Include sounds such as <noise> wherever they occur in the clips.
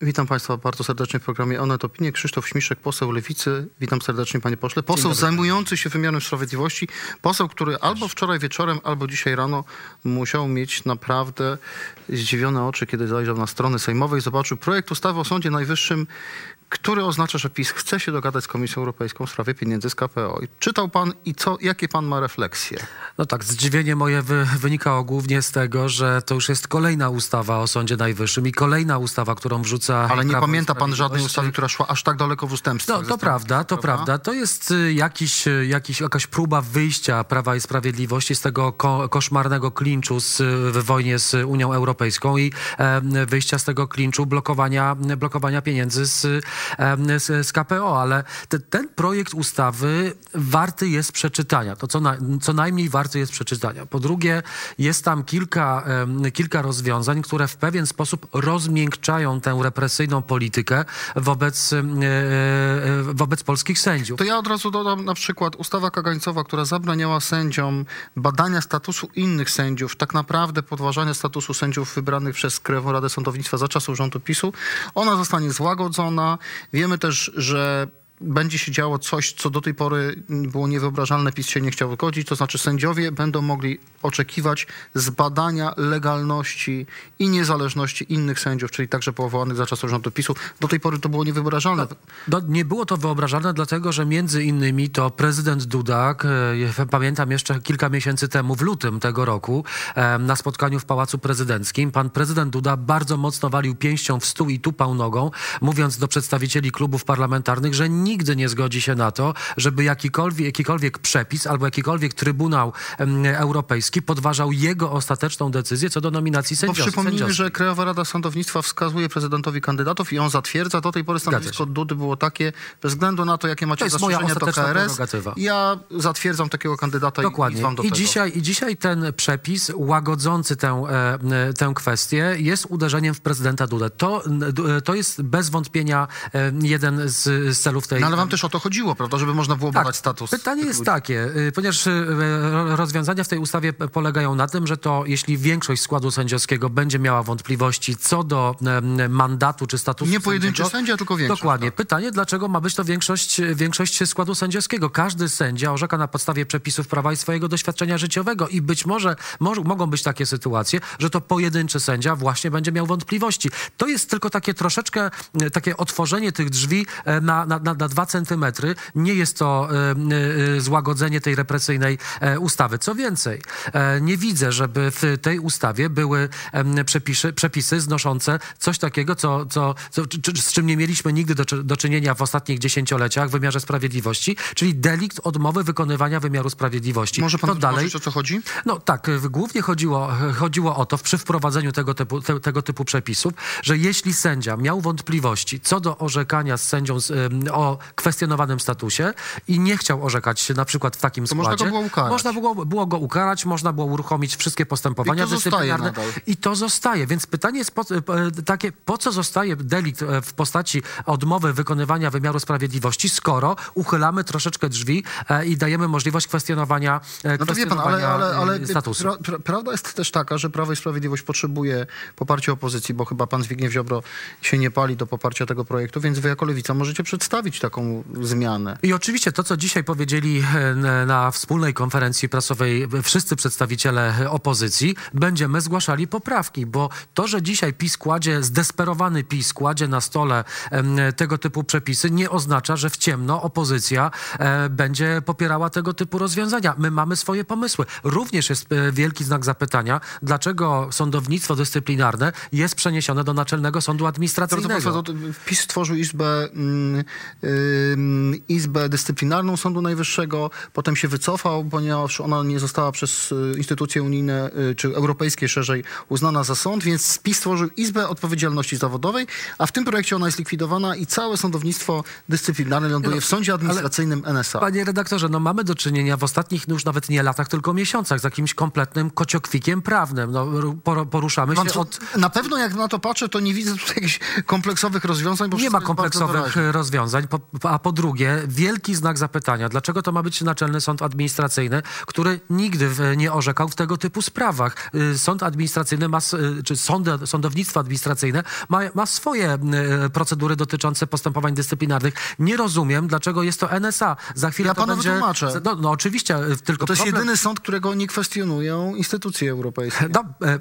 Witam Państwa bardzo serdecznie w programie Onet Opinie. Krzysztof Śmiszek, poseł Lewicy. Witam serdecznie Panie Pośle. Poseł zajmujący się wymiarem sprawiedliwości. Poseł, który albo wczoraj wieczorem, albo dzisiaj rano musiał mieć naprawdę zdziwione oczy, kiedy zajrzał na strony sejmowej, zobaczył projekt ustawy o Sądzie Najwyższym, który oznacza, że PiS chce się dogadać z Komisją Europejską w sprawie pieniędzy z KPO. I czytał Pan i co, jakie Pan ma refleksje? No tak, zdziwienie moje wy, wynikało głównie z tego, że to już jest kolejna ustawa o Sądzie Najwyższym i kolejna ustawa, którą wrzuca Ale nie pamięta Pan żadnej ustawy, która szła aż tak daleko w ustępstwie. No, to prawda, to prawda. To jest y, jakiś, y, jakiś, jakaś próba wyjścia Prawa i Sprawiedliwości z tego ko koszmarnego klinczu z, w wojnie z Unią Europejską i e, wyjścia z tego klinczu blokowania, blokowania pieniędzy z, z, z KPO, ale te, ten projekt ustawy warty jest przeczytania. To co, na, co najmniej warty jest przeczytania. Po drugie, jest tam kilka, kilka rozwiązań, które w pewien sposób rozmiękczają tę represyjną politykę wobec, e, e, wobec polskich sędziów. To ja od razu dodam na przykład ustawa kagańcowa, która zabraniała sędziom badania statusu innych sędziów, tak naprawdę podważania statusu sędziów wybranych przez Krajową Radę Sądownictwa za czasów rządu PiSu. Ona zostanie złagodzona. Wiemy też, że będzie się działo coś, co do tej pory było niewyobrażalne, PiS się nie chciał wygodzić, to znaczy sędziowie będą mogli oczekiwać zbadania legalności i niezależności innych sędziów, czyli także powołanych za czasów rządu PiSu. Do tej pory to było niewyobrażalne. No, nie było to wyobrażalne, dlatego że między innymi to prezydent Dudak, e, pamiętam jeszcze kilka miesięcy temu, w lutym tego roku, e, na spotkaniu w Pałacu Prezydenckim, pan prezydent Duda bardzo mocno walił pięścią w stół i tupał nogą, mówiąc do przedstawicieli klubów parlamentarnych, że nigdy nie zgodzi się na to, żeby jakikolwiek, jakikolwiek przepis albo jakikolwiek Trybunał Europejski podważał jego ostateczną decyzję co do nominacji Bo sędziowskich. przypomnijmy, że Krajowa Rada Sądownictwa wskazuje prezydentowi kandydatów i on zatwierdza. Do tej pory stanowisko Dudy było takie, bez względu na to, jakie macie zastrzeżenia do KRS, ja zatwierdzam takiego kandydata i- i Dokładnie. wam do I tego. dzisiaj, I dzisiaj ten przepis łagodzący tę, e, e, tę kwestię jest uderzeniem w prezydenta Dudę. To, d- to jest bez wątpienia e, jeden z, z celów tej... No ale wam też o to chodziło, prawda, żeby można było badać status Tak. Pytanie jest ludzi. takie, y, ponieważ y, ro- rozwiązania w tej ustawie polegają na tym, że to jeśli większość składu sędziowskiego będzie miała wątpliwości co do mandatu czy statusu Nie pojedynczy sędziego, sędzia, tylko większość. Dokładnie. tak. Pytanie, dlaczego ma być to większość, większość składu sędziowskiego? Każdy sędzia orzeka na podstawie przepisów prawa i swojego doświadczenia życiowego i być może, może mogą być takie sytuacje, że to pojedynczy sędzia właśnie będzie miał wątpliwości. To jest tylko takie troszeczkę, e, takie otworzenie tych drzwi e, na, na, na, na dwa centymetry. Nie jest to e, e, złagodzenie tej represyjnej e, ustawy. Co więcej, e, nie widzę, żeby w tej ustawie były przepisy, przepisy znoszące coś takiego, co, co, co, z czym nie mieliśmy nigdy do, do czynienia w ostatnich dziesięcioleciach w wymiarze sprawiedliwości, czyli delikt odmowy wykonywania wymiaru sprawiedliwości. Może pan to dalej. o co chodzi? No tak, głównie chodziło, chodziło o to przy wprowadzeniu tego typu, te, tego typu przepisów, że jeśli sędzia miał wątpliwości co do orzekania z sędzią z, ym, o kwestionowanym statusie i nie chciał orzekać na przykład w takim To można składzie, go było ukarać. można było, było go ukarać, można było uruchomić wszystkie postępowania I to zostaje dyscyplinarne i to zostaje. Więc pytanie jest po, e, takie, po co zostaje delikt e, w postaci odmowy wykonywania wymiaru sprawiedliwości, skoro uchylamy troszeczkę drzwi e, i dajemy możliwość kwestionowania, No wie pan, ale, kwestionowania, ale, ale statusu. pra, pra, prawda jest też taka, że Prawo i Sprawiedliwość potrzebuje poparcia opozycji, bo chyba pan Zbigniew Ziobro się nie pali do poparcia tego projektu, więc wy jako Lewica możecie przedstawić taką zmianę. I oczywiście to, co dzisiaj powiedzieli e, na- wspólnej konferencji prasowej wszyscy przedstawiciele opozycji, będziemy zgłaszali poprawki, bo to, że dzisiaj PiS kładzie, zdesperowany PiS kładzie na stole tego typu przepisy, nie oznacza, że w ciemno opozycja e, będzie popierała tego typu rozwiązania. My mamy swoje pomysły. Również jest e, wielki znak zapytania, dlaczego sądownictwo dyscyplinarne jest przeniesione do Naczelnego Sądu Administracyjnego. To PiS stworzył izbę, mm, ym, izbę dyscyplinarną Sądu Najwyższego, potem się wycofał, ponieważ ona nie została przez y, instytucje unijne, y, czy europejskie szerzej, uznana za sąd, więc PiS stworzył Izbę Odpowiedzialności Zawodowej, a w tym projekcie ona jest likwidowana i całe sądownictwo dyscyplinarne ląduje w Sądzie Administracyjnym NSA. Panie redaktorze, no mamy do czynienia w ostatnich no już nawet nie latach, tylko miesiącach z jakimś kompletnym kociokwikiem prawnym. No, ru- por- poruszamy się co, od... Na pewno jak na to patrzę, to nie widzę tutaj jakichś kompleksowych rozwiązań, bo Nie ma kompleksowych rozwiązań. A po drugie, wielki znak zapytania, dlaczego to ma być Naczelny Sąd Administracyjny, który nigdy nie orzekał w tego typu sprawach. Y, Sąd administracyjny ma, y, czy sądy, sądownictwo administracyjne ma, ma swoje y, procedury dotyczące postępowań dyscyplinarnych. Nie rozumiem, dlaczego jest to NSA. Za chwilę Ja to będzie... wytłumaczę. No, no oczywiście, tylko To jest problem... jedyny sąd, którego nie kwestionują instytucje europejskie. No, e,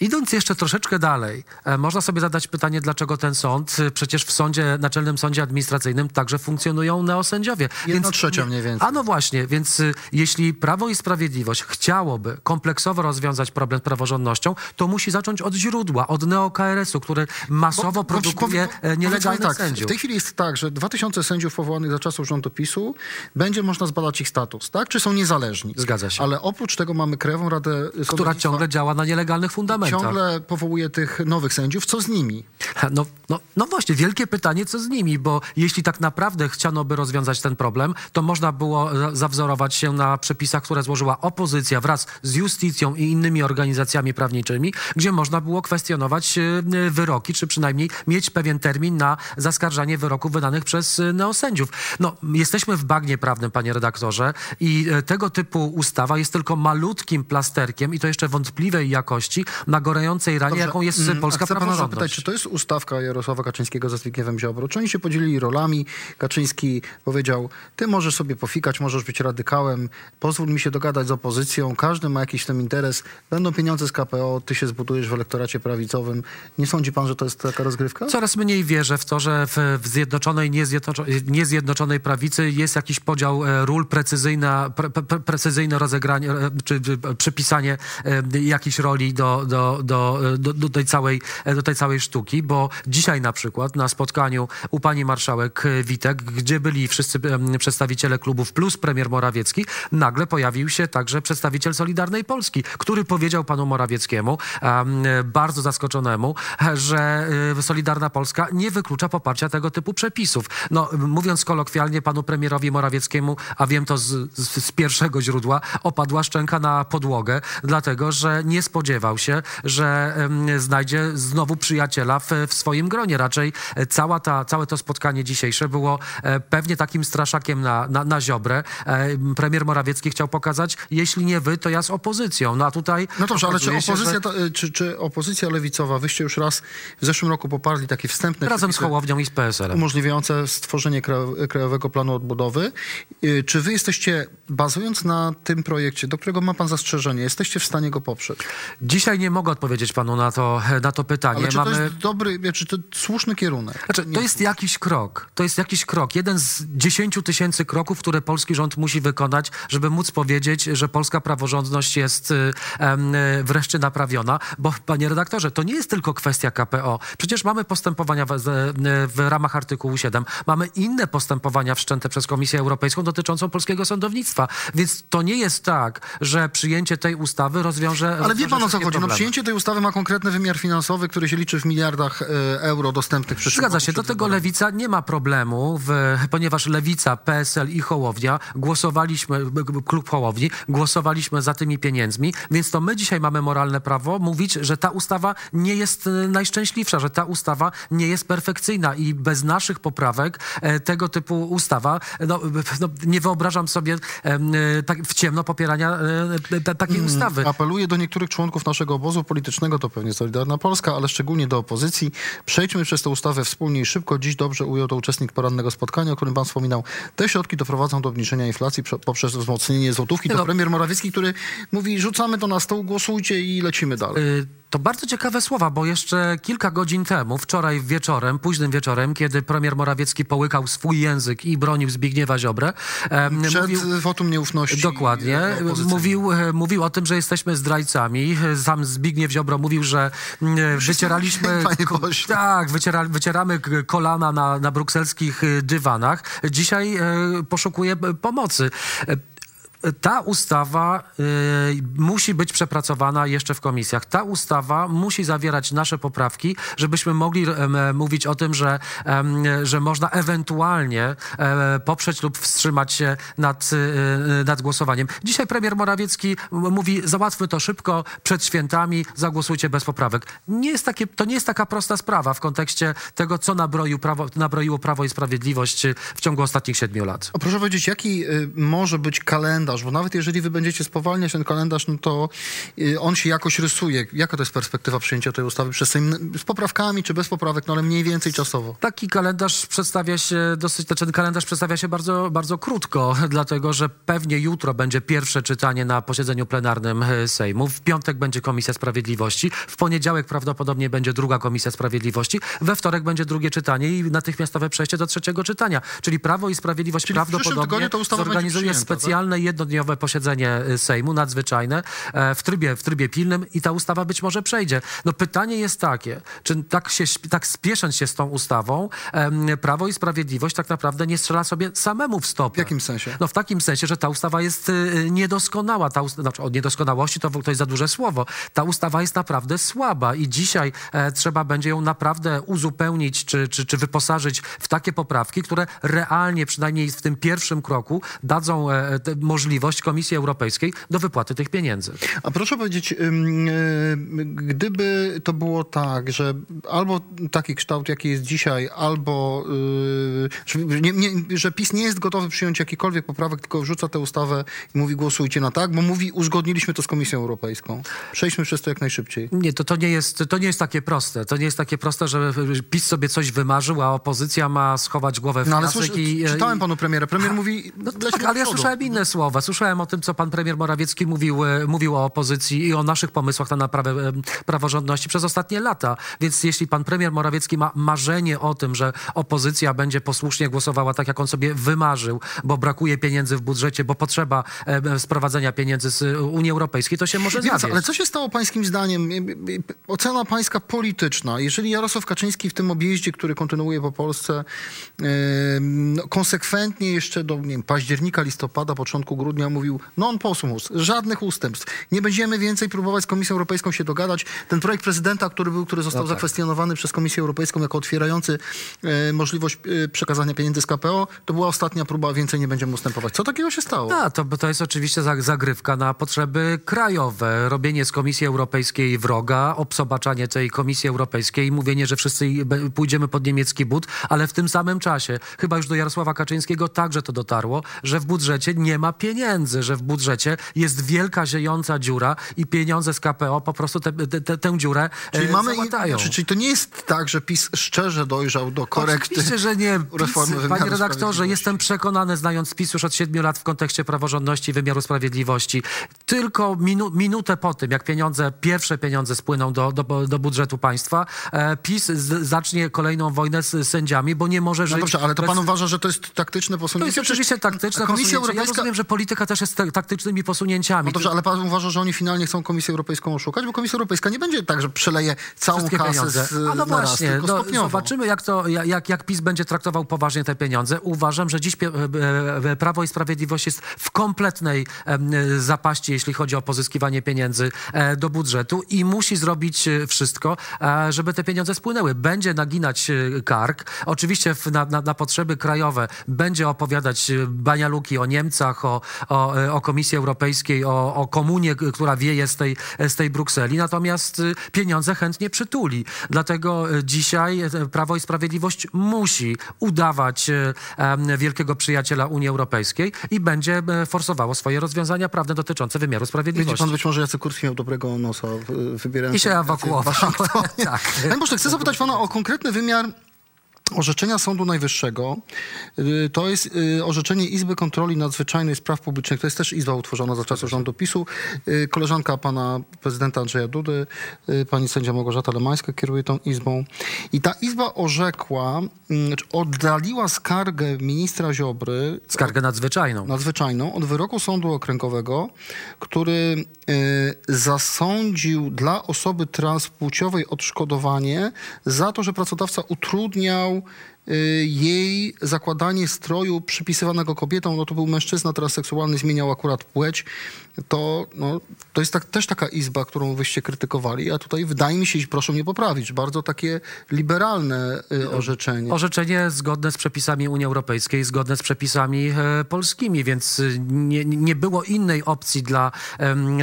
idąc jeszcze troszeczkę dalej, e, można sobie zadać pytanie, dlaczego ten sąd, e, przecież w sądzie, Naczelnym Sądzie Administracyjnym także funkcjonują neosędziowie. Jedna trzecia mniej więcej. A no właśnie, więc y, jeśli Prawo i Sprawiedliwość chciałoby kompleksowo rozwiązać problem z praworządnością, to musi zacząć od źródła, od neo-KRS-u, który masowo produkuje bo- e, nielegalnych tak, sędziów. W tej chwili jest tak, że 2000 sędziów powołanych za czasów rządu PiSu będzie można zbadać ich status, tak? Czy są niezależni. Zgadza się. Ale oprócz tego mamy Krajową Radę która Sądownictwa, ciągle działa na nielegalnych fundamentach. Ciągle powołuje tych nowych sędziów. Co z nimi? No, no, no właśnie, wielkie pytanie, co z nimi, bo jeśli tak naprawdę chciano by rozwiązać ten problem, to można było za- zawzorować się na przepisach, które złożyła opozycja wraz z justicją i innymi organizacjami prawniczymi, gdzie można było kwestionować e, wyroki, czy przynajmniej mieć pewien termin na zaskarżanie wyroków wydanych przez e, neosędziów. No, jesteśmy w bagnie prawnym, panie redaktorze, i tego typu ustawa jest tylko malutkim plasterkiem i to jeszcze wątpliwej jakości na gorącej ranie, jaką jest Mm, polska chcę pana praworządność. zapytać, czy to jest ustawka Jarosława Kaczyńskiego ze Zbigniewem Ziobro? Czy oni się podzielili rolami? Kaczyński powiedział, ty możesz sobie pofikać, możesz być radykałem, pozwól mi się dogadać z opozycją, każdy ma jakiś tam interes, będą pieniądze z KPO, ty się zbudujesz w elektoracie prawicowym. Nie sądzi pan, że to jest taka rozgrywka? Coraz mniej wierzę w to, że w, w zjednoczonej, niezjednoczonej, niezjednoczonej prawicy jest jakiś podział e, ról, precyzyjna, pre, pre, precyzyjne rozegranie, e, czy, czy przypisanie e, jakiejś roli do, do, do, do, do, tej całej, do tej całej sztuki, bo dzisiaj na przykład na spotkaniu u pani marszałek Witek, gdzie byli wszyscy przedstawiciele klubów plus premier Morawiecki, nagle pojawił się także przedstawiciel Solidarnej Polski, który powiedział panu Morawieckiemu, em, bardzo zaskoczonemu, że y, Solidarna Polska nie wyklucza poparcia tego typu przepisów. No, mówiąc kolokwialnie panu premierowi Morawieckiemu, a wiem to z, z, z pierwszego źródła, opadła szczęka na podłogę, dlatego że nie spodziewał się, że znajdzie znowu przyjaciela w, w swoim gronie. Raczej e, cała ta, całe to spotkanie dzisiejsze było e, pewnie takim straszakiem na, na, na ziobrę. E, Premier Morawiecki chciał pokazać, jeśli nie wy, to ja z opozycją. No a tutaj No dobrze, ale czy okazuje się, opozycja, że- y, czy, czy opozycja lewicowa, wyście już raz w zeszłym roku poparli takie wstępne Razem z Hołownią i z PSL-em. umożliwiające stworzenie Kraj- Krajowego Planu Odbudowy. Czy wy jesteście, bazując na tym projekcie, do którego ma pan zastrzeżenie, jesteście w stanie go poprzeć? Dzisiaj nie mogę odpowiedzieć panu na to, na to pytanie. Ale czy Mamy... to jest dobry, czy to słuszny kierunek? Znaczy, to jest jakiś krok. To jest jakiś krok. Jeden z dziesięciu tysięcy kroków, które polski rząd musi wykonać, żeby móc powiedzieć, że polska praworządność jest y, y, wreszcie naprawiona. Bo, panie redaktorze, to nie jest tylko kwestia KPO. Przecież mamy postępowania w, z- w ramach artykułu 7. Mamy inne postępowania wszczęte przez Komisję Europejską dotyczącą polskiego sądownictwa. Więc to nie jest tak, że przyjęcie tej ustawy rozwiąże Ale wie pan o co chodzi? No, problemy. Przyjęcie tej ustawy ma konkretny wymiar finansowy, który się liczy w miliardach e, euro dostępnych przez Zgadza się, do tego Lewica nie ma problemu, w, ponieważ Lewica, PSL i Hołownia głosowaliśmy, klub Hołowni, głosowaliśmy za tymi pieniędzmi, więc to my dzisiaj mamy moralne prawo mówić, że ta ustawa nie jest e, najszczęśliwsza, że ta ustawa nie jest perfekcyjna i bez naszych poprawek e, tego typu ustawa, no, no nie wyobrażam sobie tak w ciemno popierania ta- takiej ustawy. Apeluję do niektórych członków naszego obozu politycznego, to pewnie Solidarna Polska, ale szczególnie do opozycji. Przejdźmy przez tę ustawę wspólnie i szybko. Dziś dobrze ujął to uczestnik porannego spotkania, o którym pan wspominał. Te środki doprowadzą do obniżenia inflacji prze- poprzez wzmocnienie złotówki. To premier Morawiecki, który mówi, rzucamy to na stół, głosujcie i lecimy dalej. Y, To bardzo ciekawe słowa, bo jeszcze kilka godzin temu, wczoraj wieczorem, późnym wieczorem, kiedy premier Morawiecki połykał swój język i bronił Zbigniewa Ziobrę, Przed mówił, wotum nieufności. Dokładnie. Mówił, e, mówił o tym, że jesteśmy zdrajcami. Sam Zbigniew Ziobro mówił, że wycieraliśmy... <laughs> Tak, wyciera, wycieramy kolana na, na brukselskich y, dywanach. Dzisiaj e, poszukuje e, pomocy. Ta ustawa y, musi być przepracowana jeszcze w komisjach. Ta ustawa musi zawierać nasze poprawki, żebyśmy mogli em, mówić o tym, że, em, że można ewentualnie e, poprzeć lub wstrzymać się nad, y, nad głosowaniem. Dzisiaj premier Morawiecki mówi, załatwmy to szybko, przed świętami, zagłosujcie bez poprawek. Nie jest takie, to nie jest taka prosta sprawa w kontekście tego, co nabroił prawo, nabroiło Prawo i Sprawiedliwość y, w ciągu ostatnich siedmiu lat. A proszę powiedzieć, jaki y, może być kalendarz? Bo nawet jeżeli wy będziecie spowalniać ten kalendarz, no to y, on się jakoś rysuje. Jaka to jest perspektywa przyjęcia tej ustawy przez Sejm? Z poprawkami czy bez poprawek, no ale mniej więcej czasowo. Taki kalendarz przedstawia się dosyć, znaczy ten kalendarz przedstawia się bardzo, bardzo krótko, <laughs> dlatego że pewnie jutro będzie pierwsze czytanie na posiedzeniu plenarnym e, Sejmu. W piątek będzie Komisja Sprawiedliwości, w poniedziałek prawdopodobnie będzie druga Komisja Sprawiedliwości, we wtorek będzie drugie czytanie i natychmiastowe przejście do trzeciego czytania. Czyli Prawo i Sprawiedliwość Czyli prawdopodobnie zorganizuje przyjęta, tak? Jednodniowe posiedzenie y, Sejmu, nadzwyczajne, e, w trybie, w trybie pilnym i ta ustawa być może przejdzie. No pytanie jest takie, czy tak, się, tak spiesząc się z tą ustawą, Prawo i Sprawiedliwość tak naprawdę nie strzela sobie samemu w stopę. W jakim sensie? No w takim sensie, że ta ustawa jest y, niedoskonała. Ta ust- znaczy, o niedoskonałości to, to jest za duże słowo. Ta ustawa jest naprawdę słaba i dzisiaj e, trzeba będzie ją naprawdę uzupełnić czy, czy, czy wyposażyć w takie poprawki, które realnie, przynajmniej w tym pierwszym kroku, dadzą e, tę możliwość Komisji Europejskiej do wypłaty tych pieniędzy. A proszę powiedzieć, y, gdyby to było tak, że albo taki kształt, jaki jest dzisiaj, albo y, że, nie, nie, że PiS nie jest gotowy przyjąć jakikolwiek poprawek, tylko wrzuca tę ustawę i mówi głosujcie na tak, bo mówi uzgodniliśmy to z Komisją Europejską. Przejdźmy przez to jak najszybciej. Nie, to, to, nie jest, to nie jest takie proste. To nie jest takie proste, że PiS sobie coś wymarzył, a opozycja ma schować głowę w No ale piasek słysz, i... e, czytałem panu premiera. Premier mówi, No tak, ale ja słyszałem inne słowa. Słyszałem o tym, co pan premier Morawiecki mówił, e, mówił o opozycji i o naszych pomysłach na naprawę e, praworządności przez ostatnie lata. Więc jeśli pan premier Morawiecki ma marzenie o tym, że opozycja będzie posłusznie głosowała tak, jak on sobie wymarzył, bo brakuje pieniędzy w budżecie, bo potrzeba e, sprowadzenia pieniędzy z Unii Europejskiej, to się może zawieść. ale co się stało pańskim zdaniem? Ocena pańska polityczna. Jeżeli Jarosław Kaczyński w tym objeździe, który kontynuuje po Polsce, no, konsekwentnie jeszcze do wiem, października, listopada, początku grudnia mówił non possumus, żadnych ustępstw. Nie będziemy więcej próbować z Komisją Europejską się dogadać. Ten projekt prezydenta, który był, który został No tak. zakwestionowany przez Komisję Europejską jako otwierający e, możliwość e, przekazania pieniędzy z KPO, to była ostatnia próba, więcej nie będziemy ustępować. Co takiego się stało? A, to, to jest oczywiście za- zagrywka na potrzeby krajowe. Robienie z Komisji Europejskiej wroga, obsobaczanie tej Komisji Europejskiej, mówienie, że wszyscy pójdziemy pod niemiecki but, ale w tym samym czasie, chyba już do Jarosława Kaczyńskiego także to dotarło, że w budżecie nie ma pieniędzy, że w budżecie jest wielka, ziejąca dziura i pieniądze z KPO po prostu te, te, te, tę dziurę Czyli e, mamy, załatają. czy, czyli to nie jest tak, że PiS szczerze dojrzał do korekty Oczywiście, że nie. <laughs> reformy PiS, panie redaktorze, jestem przekonany, znając PiS już od siedmiu lat w kontekście praworządności i wymiaru sprawiedliwości, tylko minu, minutę po tym, jak pieniądze, pierwsze pieniądze spłyną do, do, do budżetu państwa, e, PiS z, zacznie kolejną wojnę z sędziami, bo nie może żyć... No dobrze, ale to bez- pan uważa, że to jest taktyczne To posunięcie? jest oczywiście taktyczne Komisja posunięcie. Ja Europejska... rozumiem, że polityka też jest ta- taktycznymi posunięciami. No dobrze, ale pan uważa, że oni finalnie chcą Komisję Europejską oszukać? Bo Komisja Europejska nie będzie tak, że przeleje całą wszystkie kasę pieniądze. z, A no na raz, właśnie, tylko no, stopniowo. zobaczymy jak, to, jak, jak PiS będzie traktował poważnie te pieniądze. Uważam, że dziś e, e, Prawo i Sprawiedliwość jest w kompletnej zapaści, jeśli chodzi o pozyskiwanie pieniędzy e, do budżetu i musi zrobić wszystko, żeby te pieniądze spłynęły. Będzie naginać kark. Oczywiście na, na, na potrzeby krajowe będzie opowiadać banialuki o Niemcach, o, o, e, o Komisji Europejskiej, o, o komunie, która wieje z tej, z tej Brukseli. Natomiast y, pieniądze chętnie przytuli. Dlatego y, dzisiaj y, Prawo i Sprawiedliwość musi udawać wielkiego przyjaciela Unii Europejskiej i będzie forsowało swoje rozwiązania prawne dotyczące wymiaru Widzi sprawiedliwości. pan, być może Jacek Kurski miał dobrego nosa, wybierając... I się ewakuował. <laughs> tak. Panie pośle, chcę zapytać pana o konkretny wymiar orzeczenia Sądu Najwyższego. Y, To jest y, orzeczenie Izby Kontroli Nadzwyczajnej Spraw Publicznych. To jest też izba utworzona za czasów rządu PiSu. Y, Koleżanka pana prezydenta Andrzeja Dudy, pani sędzia Małgorzata Lemańska kieruje tą izbą. I ta izba orzekła, mm, oddaliła skargę ministra Ziobry Skargę nadzwyczajną. nadzwyczajną od wyroku Sądu Okręgowego, który zasądził dla osoby transpłciowej odszkodowanie za to, że pracodawca utrudniał nous jej zakładanie stroju przypisywanego kobietom, no to był mężczyzna transseksualny, zmieniał akurat płeć, to, no, to jest tak, też taka izba, którą wyście krytykowali, a tutaj wydaje mi się, i proszę mnie poprawić, bardzo takie liberalne y, orzeczenie. Orzeczenie zgodne z przepisami Unii Europejskiej, zgodne z przepisami polskimi, więc y, nie, nie było innej opcji dla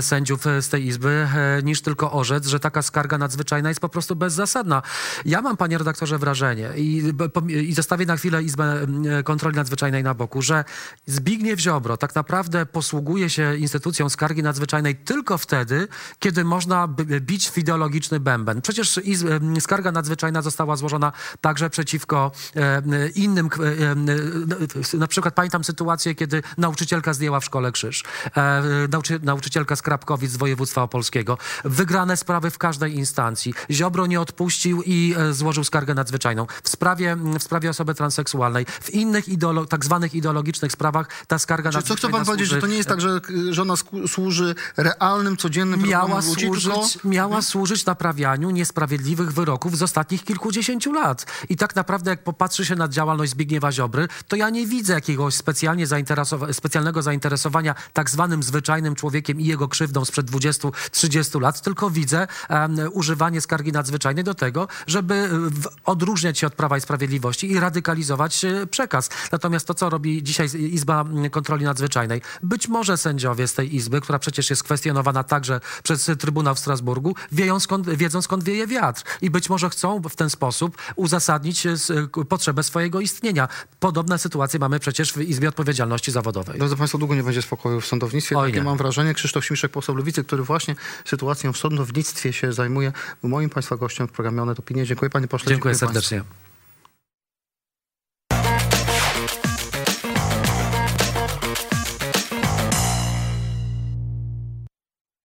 sędziów z tej Izby niż tylko orzec, że taka skarga nadzwyczajna jest po prostu bezzasadna. Ja mam, panie redaktorze, wrażenie i, i zostawię na chwilę Izbę em, Kontroli Nadzwyczajnej na boku, że Zbigniew Ziobro tak naprawdę posługuje się instytucją skargi nadzwyczajnej tylko wtedy, kiedy można bić w ideologiczny bęben. Przecież em, skarga nadzwyczajna została złożona także przeciwko e, innym, e, e, na przykład pamiętam sytuację, kiedy nauczycielka zdjęła w szkole krzyż. Nauczy, nauczycielka z Krapkowic z województwa opolskiego. Wygrane sprawy w każdej instancji. Ziobro nie odpuścił i złożył skargę nadzwyczajną. W sprawie, w sprawie osoby transseksualnej. W innych ideolo- tak zwanych ideologicznych sprawach ta skarga Czy co nadzwyczajna chce pan powiedzieć, że to nie jest tak, że żona sku- służy realnym, codziennym miała ludzi, służyć, tylko... miała służyć naprawianiu niesprawiedliwych wyroków z ostatnich kilkudziesięciu lat. I tak naprawdę, jak popatrzy się na działalność Zbigniewa Ziobry, to ja nie widzę jakiegoś specjalnie zainteresowa- specjalnego zainteresowania tak zwanym zwyczajnym człowiekiem i jego krzywdą sprzed 20-30 lat, tylko widzę em, używanie skargi nadzwyczajnej do tego, żeby w, odróżniać się od Prawa i Sprawiedliwości i radykalizować e, przekaz. Natomiast to, co robi dzisiaj Izba mm, Kontroli Nadzwyczajnej, być może sędziowie z tej Izby, która przecież jest kwestionowana także przez Trybunał w Strasburgu, wieją skąd, wiedzą skąd wieje wiatr i być może chcą w ten sposób uzasadnić k- potrzebę swojego istnienia. Podobne sytuacje mamy przecież w Izbie Odpowiedzialności Zawodowej. Drodzy Państwo, długo nie będzie spokoju w sądownictwie. Takie mam wrażenie. Krzysztof Śmiszek, poseł Lewicy, który właśnie sytuacją w sądownictwie się zajmuje, moim Państwa gościem w programie Onet Opinie. Dziękuję Panie Pośle. Dziękuję państwu. serdecznie.